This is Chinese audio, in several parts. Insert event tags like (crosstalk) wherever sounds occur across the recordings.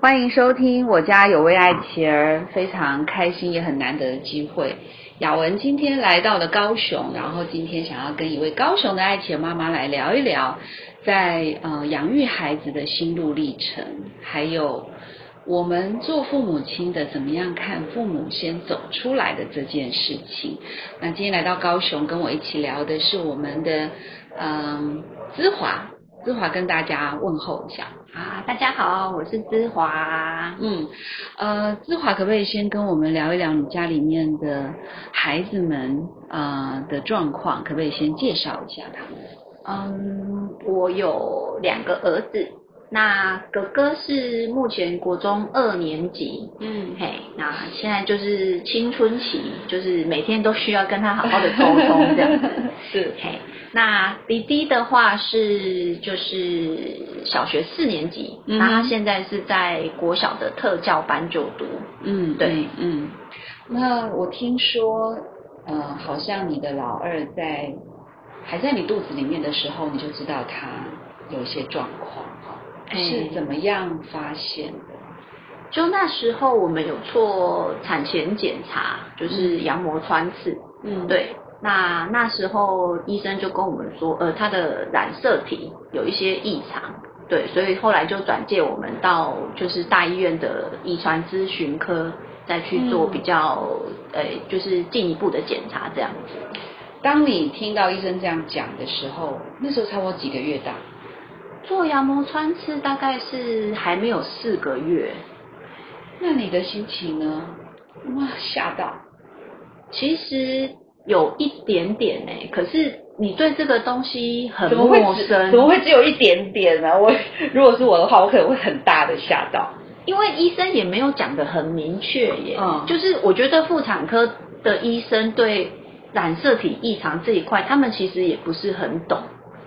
欢迎收听我家有位爱琪儿，非常开心也很难得的机会。雅文今天来到了高雄，然后今天想要跟一位高雄的爱琪儿妈妈来聊一聊，在呃养育孩子的心路历程，还有我们做父母亲的怎么样看父母先走出来的这件事情。那今天来到高雄，跟我一起聊的是我们的嗯芝华，姿华跟大家问候一下。啊，大家好，我是芝华。嗯，呃，芝华可不可以先跟我们聊一聊你家里面的孩子们呃的状况？可不可以先介绍一下他们？嗯，我有两个儿子，那哥哥是目前国中二年级，嗯，嘿，那现在就是青春期，就是每天都需要跟他好好的沟通这样子。(laughs) 是，嘿，那弟弟的话是就是小学四年级，嗯那他现在是在国小的特教班就读。嗯，对嗯。那我听说，呃，好像你的老二在还在你肚子里面的时候，你就知道他有一些状况，是怎么样发现的？就那时候我们有做产前检查，就是羊膜穿刺。嗯，对，那那时候医生就跟我们说，呃，他的染色体有一些异常，对，所以后来就转介我们到就是大医院的遗传咨询科，再去做嗯比较，呃，就是进一步的检查这样子。当你听到医生这样讲的时候，那时候差不多几个月大？做羊膜穿刺大概是还没有四个月，那你的心情呢？哇，吓到！其实有一点点哎、可是你对这个东西很陌生，怎么会只有一点点呢？我 (laughs) 如果是我的话，我可能会很大的吓到。因为医生也没有讲的很明确耶，嗯就是我觉得妇产科的医生对染色体异常这一块，他们其实也不是很懂，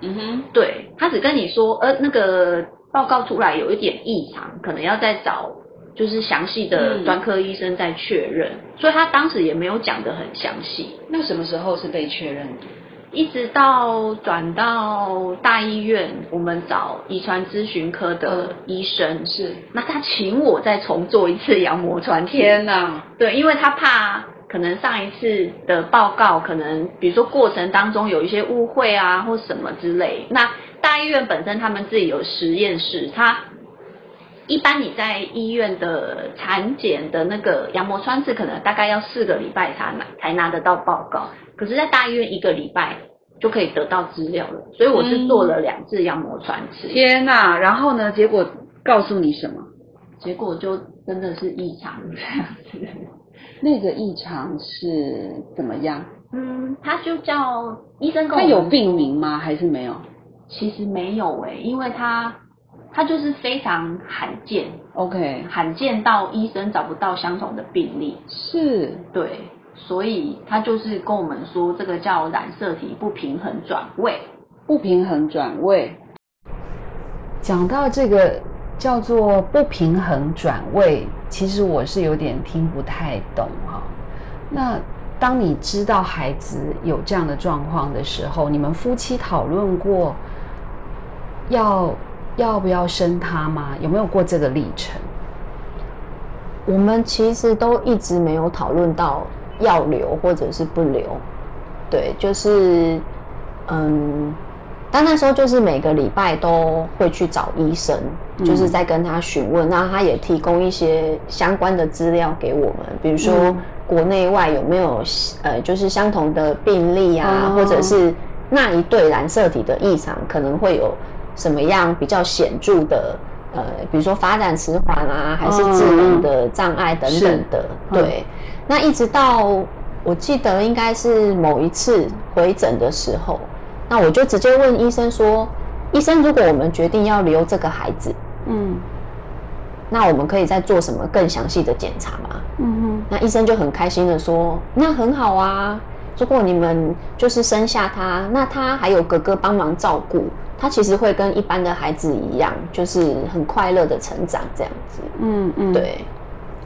嗯哼，对他只跟你说，呃，那个报告出来有一点异常，可能要再找就是详细的嗯专科医生在确认，所以他当时也没有讲得很详细。那什么时候是被确认的？一直到转到大医院，我们找遗传咨询科的嗯医生，是那他请我再重做一次羊膜穿。天哪！对，因为他怕可能上一次的报告可能，比如说过程当中有一些误会啊，或什么之类。那大医院本身他们自己有实验室，他一般你在医院的产检的那个羊膜穿刺，可能大概要四个礼拜才拿才拿得到报告，可是，在大医院一个礼拜就可以得到资料了。所以我是做了两次羊膜穿刺，天哪！然后呢？结果告诉你什么？结果就真的是异常这样子。那个异常是怎么样？嗯，他就叫医生跟他有病名吗？还是没有其实没有诶、因为他他就是非常罕见，？OK，罕见到医生找不到相同的病例，是对，所以他就是跟我们说这个叫染色体不平衡转位。不平衡转位。讲到这个叫做不平衡转位，其实我是有点听不太懂哈、那当你知道孩子有这样的状况的时候，你们夫妻讨论过要要不要生他吗？有没有过这个历程？我们其实都一直没有讨论到要留或者是不留，对，就是嗯，但那时候就是每个礼拜都会去找医生，嗯就是在跟他询问，那他也提供一些相关的资料给我们，比如说嗯国内外有没有呃，就是相同的病例啊，哦或者是那一对染色体的异常可能会有什么样比较显著的。呃，比如说发展迟缓啊，还是智能的障碍等等的，是对。那一直到我记得应该是某一次回诊的时候，那我就直接问医生说：“医生，如果我们决定要留这个孩子，嗯那我们可以再做什么更详细的检查吗嗯哼？”那医生就很开心的说：“那很好啊，如果你们就是生下他，那他还有哥哥帮忙照顾，他其实会跟一般的孩子一样，就是很快乐的成长这样子。嗯嗯，，对。”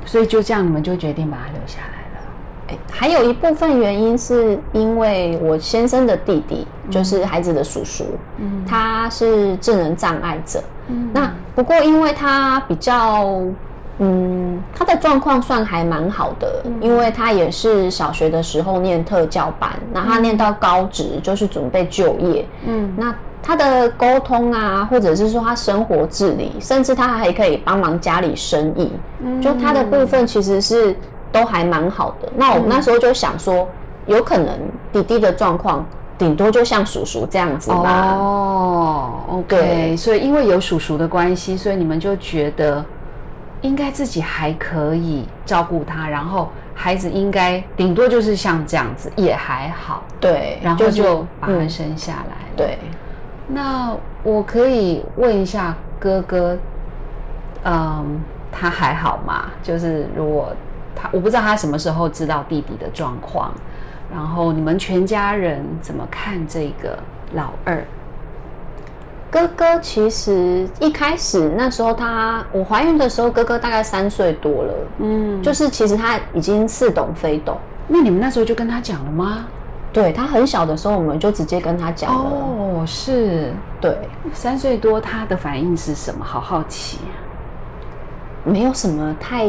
所以就这样，你们就决定把他留下来了。哎还有一部分原因是因为我先生的弟弟，就是孩子的叔叔，嗯他是智能障碍者，嗯，那不过因为他比较，嗯，他的状况算还蛮好的，因为他也是小学的时候念特教班，那他念到高职就是准备就业，嗯，那他的沟通啊，或者是说他生活自理，甚至他还可以帮忙家里生意，就他的部分其实是都还蛮好的。那我们那时候就想说，有可能弟弟的状况。顶多就像叔叔这样子吧。哦，OK，所以因为有叔叔的关系，所以你们就觉得应该自己还可以照顾他，然后孩子应该顶多就是像这样子也还好。对，然后就把他生下来。对，那我可以问一下哥哥，嗯，他还好吗？就是如果他，我不知道他什么时候知道弟弟的状况。然后你们全家人怎么看这个老二？哥哥其实一开始那时候他我怀孕的时候，哥哥大概三岁多了，嗯，就是其实他已经似懂非懂。那你们那时候就跟他讲了吗？对他很小的时候，我们就直接跟他讲了。哦，是，对，三岁多他的反应是什么？好好奇。没有什么太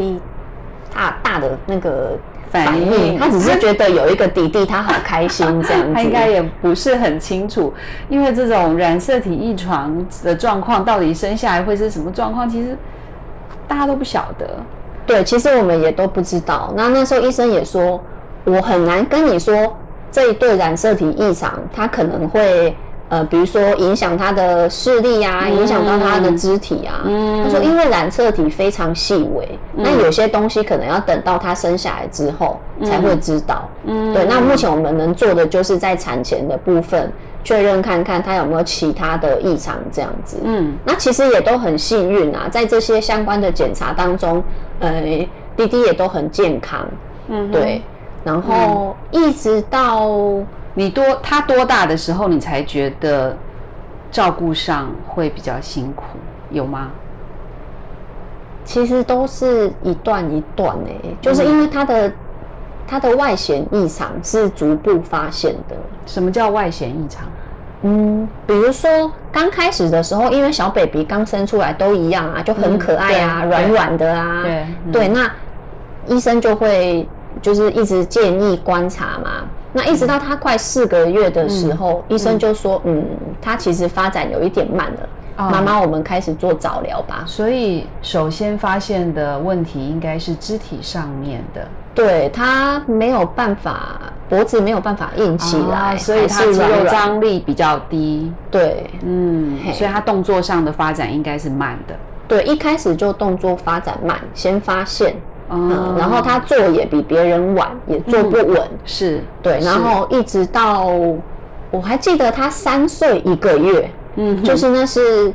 大大的那个。反应，他只是觉得有一个弟弟，他好开心这样子。(laughs) 他应该也不是很清楚，因为这种染色体异常的状况，到底生下来会是什么状况，其实大家都不晓得。对，其实我们也都不知道。那那时候医生也说，我很难跟你说这一对染色体异常，他可能会。呃，比如说影响他的视力啊，影响到他的肢体啊。嗯他说，因为染色体非常细微，那有些东西可能要等到他生下来之后才会知道。嗯对，那目前我们能做的就是在产前的部分确认看看他有没有其他的异常这样子。嗯，那其实也都很幸运啊，在这些相关的检查当中，呃，弟弟也都很健康。嗯，对，然后一直到。你多他多大的时候，你才觉得照顾上会比较辛苦，有吗？其实都是一段一段诶，就是因为他的他的外显异常是逐步发现的。什么叫外显异常？嗯，比如说刚开始的时候，因为小 baby 刚生出来都一样啊，就很可爱啊，软软的啊，对对，那医生就会就是一直建议观察嘛。那一直到他快四个月的时候，医生就说：“嗯，他其实发展有一点慢了，妈妈，我们开始做早疗吧。”所以首先发现的问题应该是肢体上面的，对他没有办法，脖子没有办法硬起来，所以他肌肉张力比较低。对，嗯，所以他动作上的发展应该是慢的。对，一开始就动作发展慢，先发现。嗯，然后他坐也比别人晚，也坐不稳，是对，然后一直到我还记得他三岁一个月，嗯，就是那是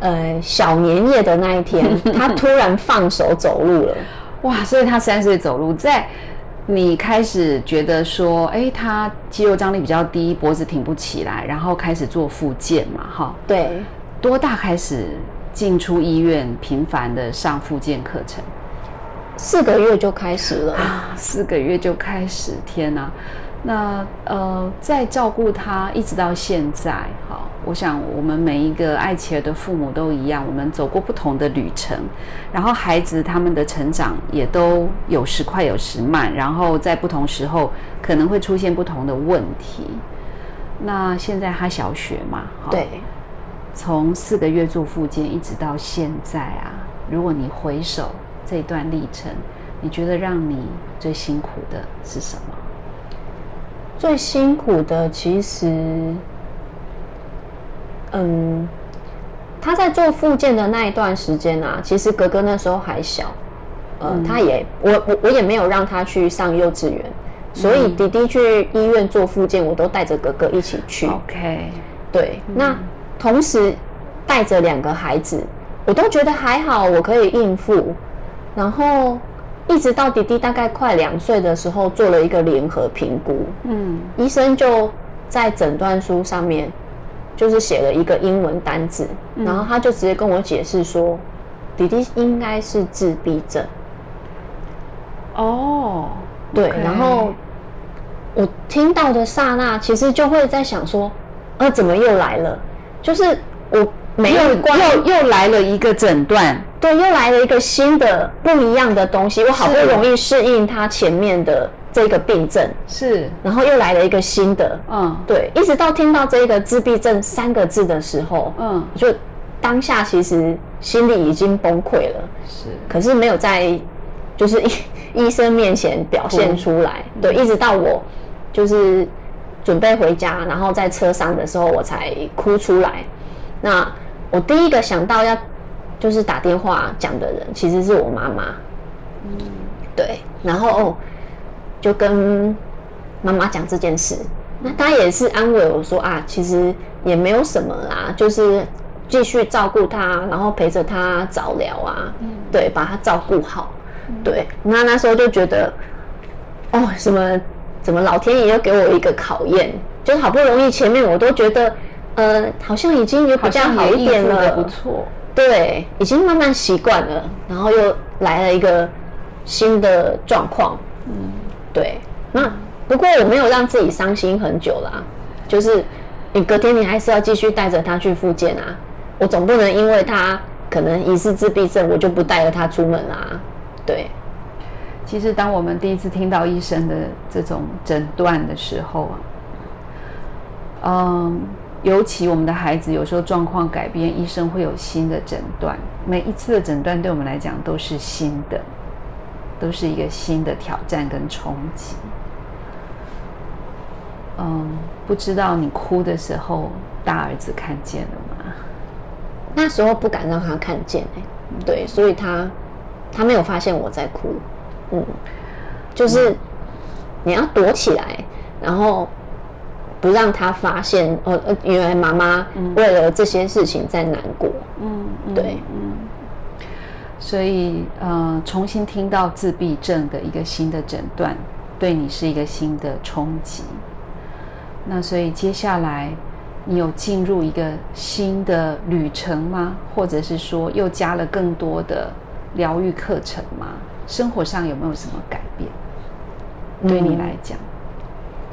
呃小年夜的那一天，(laughs) 他突然放手走路了，哇！所以他三岁走路，在你开始觉得说，哎，他肌肉张力比较低，脖子挺不起来，然后开始做复健嘛，哈，对，多大开始进出医院，频繁的上复健课程？四个月就开始了啊！四个月就开始，天哪！那呃，在照顾他一直到现在，好，我想我们每一个爱琪儿的父母都一样，我们走过不同的旅程，然后孩子他们的成长也都有时快有时慢，然后在不同时候可能会出现不同的问题。那现在他小学嘛，对，从四个月住附近一直到现在啊，如果你回首。这一段历程，你觉得让你最辛苦的是什么？最辛苦的其实，嗯，他在做复健的那一段时间啊，其实哥哥那时候还小，呃，他也我我我也没有让他去上幼稚园，所以弟弟去医院做复健，我都带着哥哥一起去。OK，对，那同时带着两个孩子，我都觉得还好，我可以应付。然后一直到弟弟大概快两岁的时候，做了一个联合评估。嗯，医生就在诊断书上面就是写了一个英文单字，然后他就直接跟我解释说，弟弟应该是自闭症。哦，对。然后我听到的刹那，其实就会在想说，呃，怎么又来了？就是我每一又关又又来了一个诊断，对，又来了一个新的不一样的东西，我好不容易适应它前面的这个病症，是，然后又来了一个新的，嗯。对，一直到听到这个自闭症三个字的时候，嗯，就当下其实心里已经崩溃了，是，可是没有在就是 (laughs) 医医生面前表现出来，对，一直到我就是准备回家，然后在车上的时候，我才哭出来。那我第一个想到要就是打电话讲的人，其实是我妈妈，嗯。对，然后就跟妈妈讲这件事，那她也是安慰我说啊，其实也没有什么啦，就是继续照顾她，然后陪着她早疗啊，对，把她照顾好，对，那那时候就觉得，哦，什么怎么老天爷又给我一个考验，就是好不容易前面我都觉得，呃，好像已经有比较好一点了，不错，对，已经慢慢习惯了，然后又来了一个新的状况，嗯，对，那不过我没有让自己伤心很久啦，就是你隔天你还是要继续带着他去复健啊，我总不能因为他可能疑似自闭症，我就不带着他出门啊，对，其实当我们第一次听到医生的这种诊断的时候啊，嗯，尤其我们的孩子有时候状况改变，医生会有新的诊断，每一次的诊断对我们来讲都是新的，都是一个新的挑战跟冲击。嗯，不知道你哭的时候，大儿子看见了吗？那时候不敢让他看见哎、对，所以他他没有发现我在哭，嗯，就是你要躲起来，然后不让他发现，呃呃，原来妈妈为了这些事情在难过，嗯，嗯对嗯。所以呃，重新听到自闭症的一个新的诊断，对你是一个新的冲击。那所以接下来你有进入一个新的旅程吗？或者是说又加了更多的疗愈课程吗？生活上有没有什么改变？对你来讲，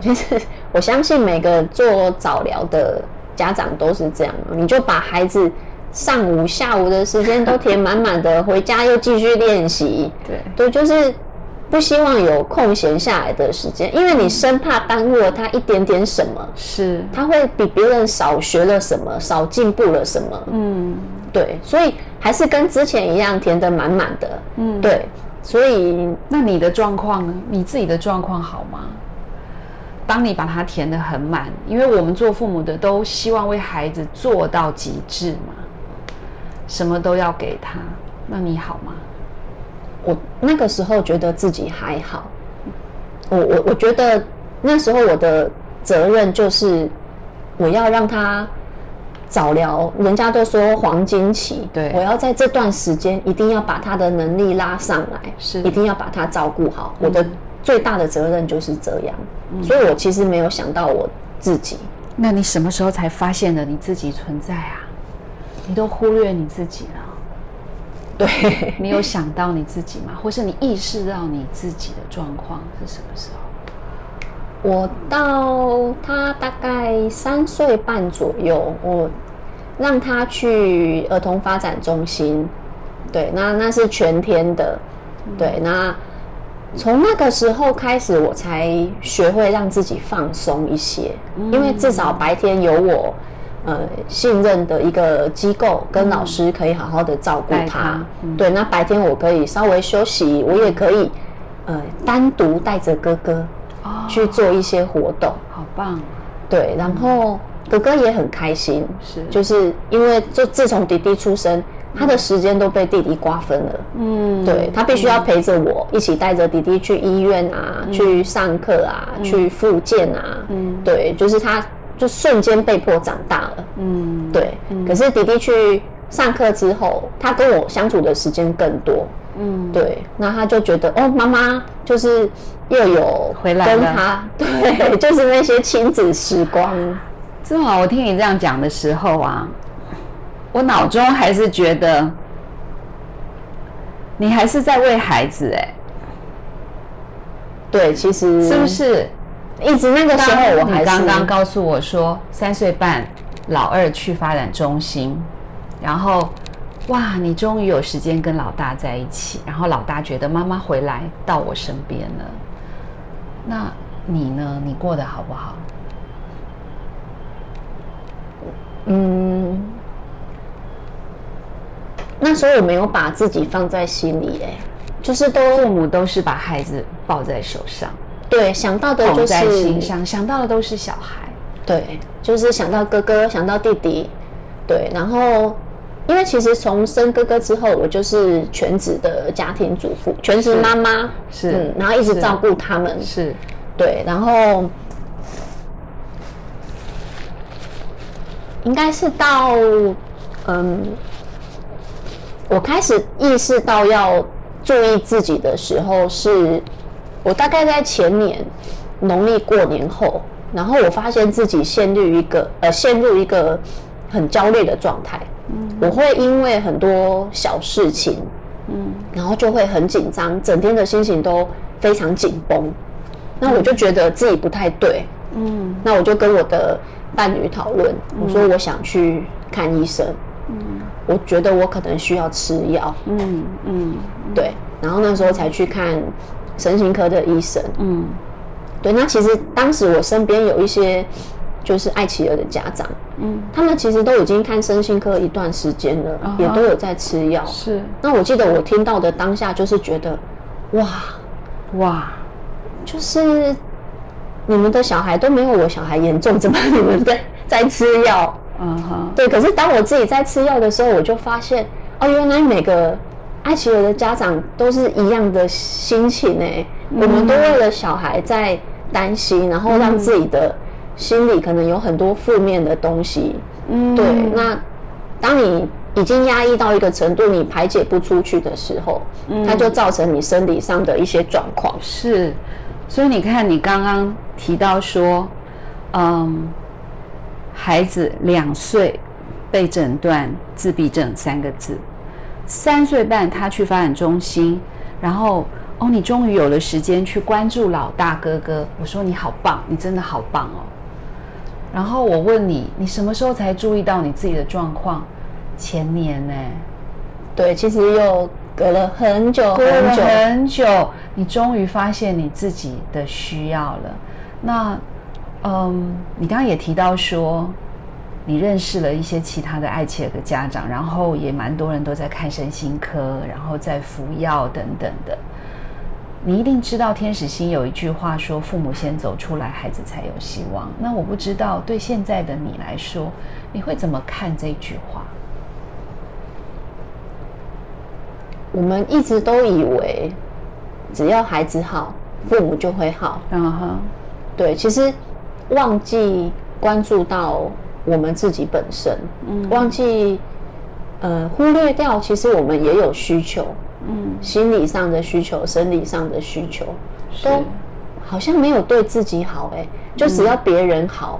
其实我相信每个做早疗的家长都是这样，你就把孩子上午、下午的时间都 (laughs) 填满满的，回家又继续练习，对对，就是不希望有空闲下来的时间，因为你生怕耽误了他一点点什么，是，他会比别人少学了什么，少进步了什么，嗯对，所以还是跟之前一样填得满满的，嗯，。对，所以那你的状况呢？你自己的状况好吗？当你把它填得很满，因为我们做父母的都希望为孩子做到极致嘛，什么都要给他。那你好吗？我那个时候觉得自己还好，我我我觉得那时候我的责任就是我要让他早疗，人家都说黄金期，对我要在这段时间一定要把他的能力拉上来，是一定要把他照顾好。我的最大的责任就是这样，嗯所以我其实没有想到我自己。那你什么时候才发现了你自己存在啊？你都忽略你自己了。对，你有想到你自己吗？或是你意识到你自己的状况是什么时候？我到他大概三岁半左右，我让他去儿童发展中心，对，那那是全天的，对，那从那个时候开始，我才学会让自己放松一些，因为至少白天有我。呃，信任的一个机构跟老师可以好好的照顾他，对。那白天我可以稍微休息，我也可以呃单独带着哥哥哦。去做一些活动，好棒，对，然后哥哥也很开心，是。就是因为就自从弟弟出生，他的时间都被弟弟瓜分了，嗯。对他必须要陪着我一起带着弟弟去医院啊，去上课啊，去复健啊，嗯。对，就是他就瞬间被迫长大了，嗯，对，可是弟弟去上课之后，他跟我相处的时间更多，嗯，对，那他就觉得哦，妈妈就是又有回来了。跟他，(laughs) 对，就是那些亲子时光。正好我听你这样讲的时候啊，我脑中还是觉得你还是在为孩子哎、对，其实是不？是？一直那个时候我还刚刚告诉我说三岁半，老二去发展中心，然后哇，你终于有时间跟老大在一起，然后老大觉得妈妈回来到我身边了。那你呢？你过得好不好？嗯，那时候我没有把自己放在心里，哎，就是都父母都是把孩子抱在手上，对，想到的就是在心是上，想到的都是小孩。对，就是想到哥哥，想到弟弟，对，然后因为其实从生哥哥之后，我就是全职的家庭主妇，全职妈妈，是嗯，然后一直照顾他们，是，对，然后应该是到嗯，我开始意识到要注意自己的时候是，我大概在前年农历过年后，然后我发现自己陷入一个呃陷入一个很焦虑的状态，嗯。我会因为很多小事情，嗯。然后就会很紧张，整天的心情都非常紧绷。那我就觉得自己不太对，嗯。那我就跟我的伴侣讨论，我说我想去看医生，嗯我觉得我可能需要吃药，嗯嗯对，然后那时候才去看神经科的医生。嗯。对，那其实当时我身边有一些就是艾奇儿的家长，嗯，他们其实都已经看身心科一段时间了啊也都有在吃药。是。那我记得我听到的当下就是觉得，哇，哇，就是你们的小孩都没有我小孩严重，怎么你们在在吃药？嗯哼，对，可是当我自己在吃药的时候，我就发现，哦，原来每个爱奇尔的家长都是一样的心情哎，我们都为了小孩在担心，然后让自己的心里可能有很多负面的东西。嗯。对，那当你已经压抑到一个程度，你排解不出去的时候，嗯。它就造成你生理上的一些状况。是，所以你看，你刚刚提到说，嗯，孩子两岁被诊断自闭症三个字，三岁半他去发展中心，然后哦，你终于有了时间去关注老大哥哥。我说你好棒，你真的好棒哦。然后我问你，你什么时候才注意到你自己的状况？前年呢、对，其实又隔了很久很久。很久，你终于发现你自己的需要了。那，嗯，你刚刚也提到说，你认识了一些其他的爱切尔的家长，然后也蛮多人都在看身心科，然后在服药等等的。你一定知道天使心有一句话说：“父母先走出来，孩子才有希望。”那我不知道对现在的你来说，你会怎么看这句话？我们一直都以为，只要孩子好，父母就会好。嗯哼，对，其实忘记关注到我们自己本身，嗯。忘记呃忽略掉，其实我们也有需求，嗯，心理上的需求、生理上的需求，都好像没有对自己好、哎，就只要别人好，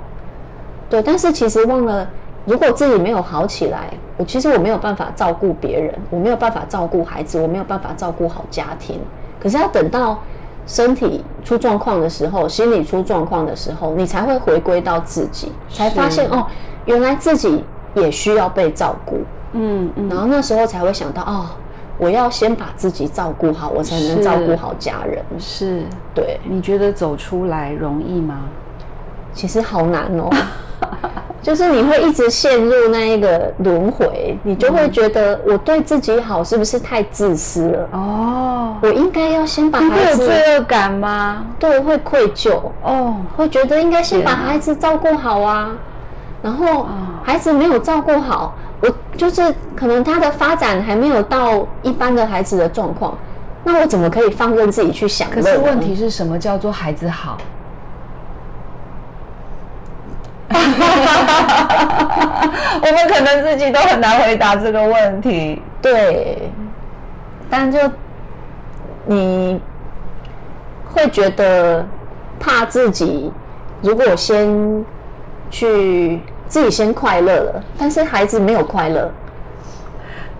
对，但是其实忘了，如果自己没有好起来，我其实我没有办法照顾别人，我没有办法照顾孩子，我没有办法照顾好家庭。可是要等到身体出状况的时候，心理出状况的时候，你才会回归到自己，才发现哦，原来自己也需要被照顾。嗯嗯，然后那时候才会想到哦，我要先把自己照顾好，我才能照顾好家人。是。对，你觉得走出来容易吗？其实好难哦，(laughs) 就是你会一直陷入那一个轮回，你就会觉得我对自己好是不是太自私了？哦，我应该要先把你会有孩子，罪恶感吗？对，会愧疚，哦，会觉得应该先把孩子照顾好啊。然后哦孩子没有照顾好，我就是可能他的发展还没有到一般的孩子的状况，那我怎么可以放任自己去想？可是问题是什么叫做孩子好？(laughs) 我们可能自己都很难回答这个问题。对，但就你会觉得怕自己，如果先去自己先快乐了，但是孩子没有快乐，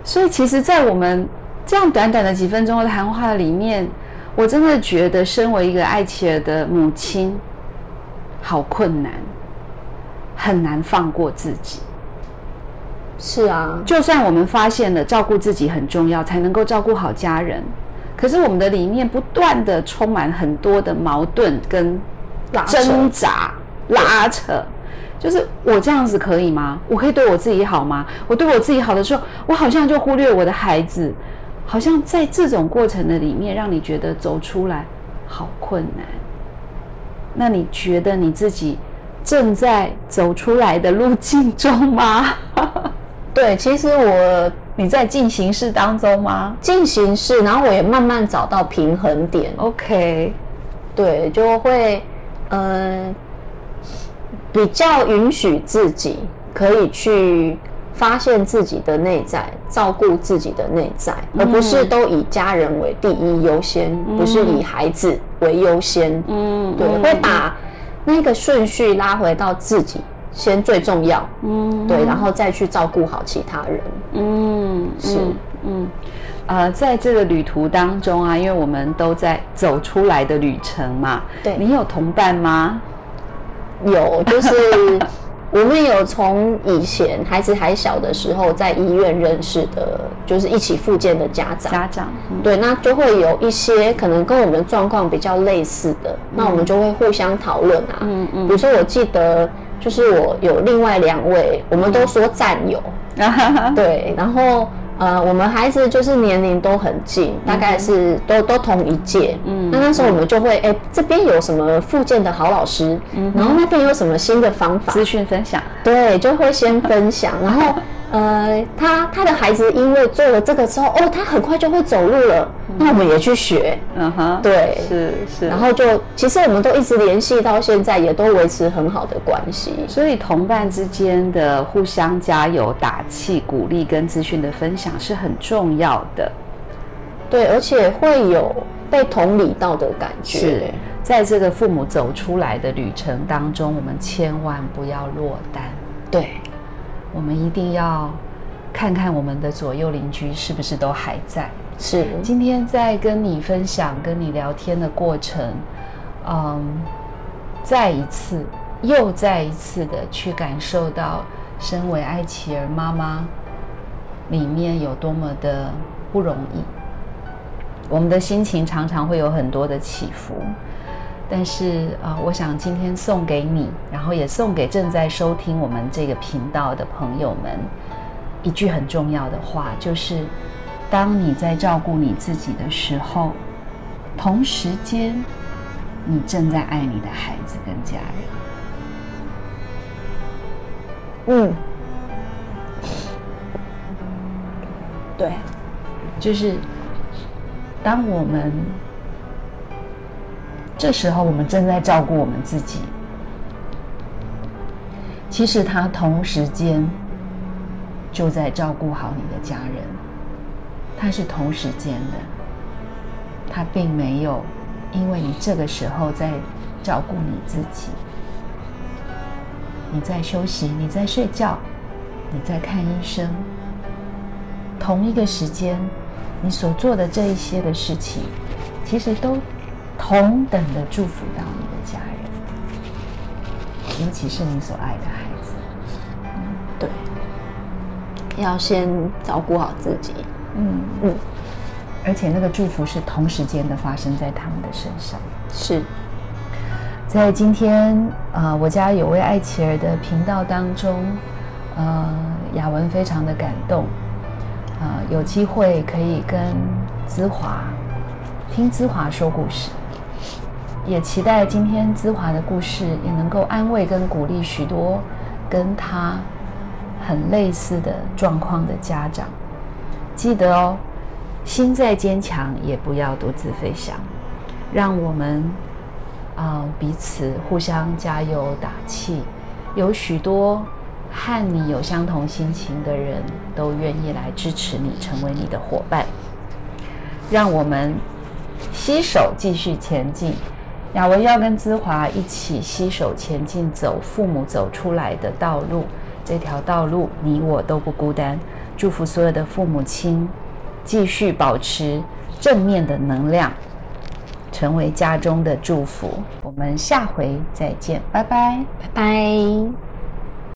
所以其实，在我们这样短短的几分钟的谈话里面，我真的觉得，身为一个爱妻儿的母亲，好困难，很难放过自己。是啊，就算我们发现了照顾自己很重要，才能够照顾好家人，可是我们的里面不断的充满很多的矛盾跟挣扎、拉扯。就是我这样子可以吗？我可以对我自己好吗？我对我自己好的时候，我好像就忽略我的孩子，好像在这种过程的里面，让你觉得走出来好困难。那你觉得你自己正在走出来的路径中吗？(laughs) 对，其实我你在进行式当中吗进行式，然后我也慢慢找到平衡点。？OK，对，就会呃比较允许自己可以去发现自己的内在，照顾自己的内在，而不是都以家人为第一优先，不是以孩子为优先。嗯对，会把那个顺序拉回到自己先最重要。嗯对，然后再去照顾好其他人。嗯是嗯嗯，呃，在这个旅途当中啊，因为我们都在走出来的旅程嘛，对你有同伴吗？有，就是我们有从以前孩子还小的时候在医院认识的，就是一起复健的家长。家长，嗯对，那就会有一些可能跟我们状况比较类似的，那我们就会互相讨论啊。嗯嗯比如说，我记得就是我有另外两位，我们都说战友，嗯 (laughs) 对，然后呃，我们孩子就是年龄都很近，大概是都都同一届。嗯。那那时候我们就会，哎，这边有什么附件的好老师，嗯然后那边有什么新的方法，资讯分享，对，就会先分享，然后呃，他他的孩子因为做了这个之后，哦，他很快就会走路了，那我们也去学，嗯哼，对。是是，然后就其实我们都一直联系到现在，也都维持很好的关系。所以同伴之间的互相加油、打气、鼓励跟资讯的分享是很重要的。对，而且会有被同理到的感觉。是。在这个父母走出来的旅程当中，我们千万不要落单，对，我们一定要看看我们的左右邻居是不是都还在。是今天在跟你分享、跟你聊天的过程，嗯，再一次、又再一次的去感受到，身为艾琪儿妈妈里面有多么的不容易。我们的心情常常会有很多的起伏，但是啊、呃我想今天送给你，然后也送给正在收听我们这个频道的朋友们一句很重要的话，就是当你在照顾你自己的时候，同时间你正在爱你的孩子跟家人。嗯，对，就是当我们这时候，我们正在照顾我们自己，其实他同时间就在照顾好你的家人，他是同时间的，他并没有因为你这个时候在照顾你自己，你在休息，你在睡觉，你在看医生。同一个时间，你所做的这一些的事情，其实都同等的祝福到你的家人，尤其是你所爱的孩子。嗯对，要先照顾好自己。嗯，嗯，而且那个祝福是同时间的发生在他们的身上。是，在今天呃，我家有位爱琪儿的频道当中，呃，雅文非常的感动，呃，有机会可以跟姿华听姿华说故事，也期待今天姿华的故事也能够安慰跟鼓励许多跟他很类似的状况的家长。记得哦，心再坚强也不要独自飞翔，让我们啊、彼此互相加油打气。有许多和你有相同心情的人都愿意来支持你，成为你的伙伴。让我们携手继续前进。雅文要跟姿华一起携手前进，走父母走出来的道路。这条道路，你我都不孤单。祝福所有的父母亲继续保持正面的能量，成为家中的祝福。我们下回再见，拜拜。拜拜。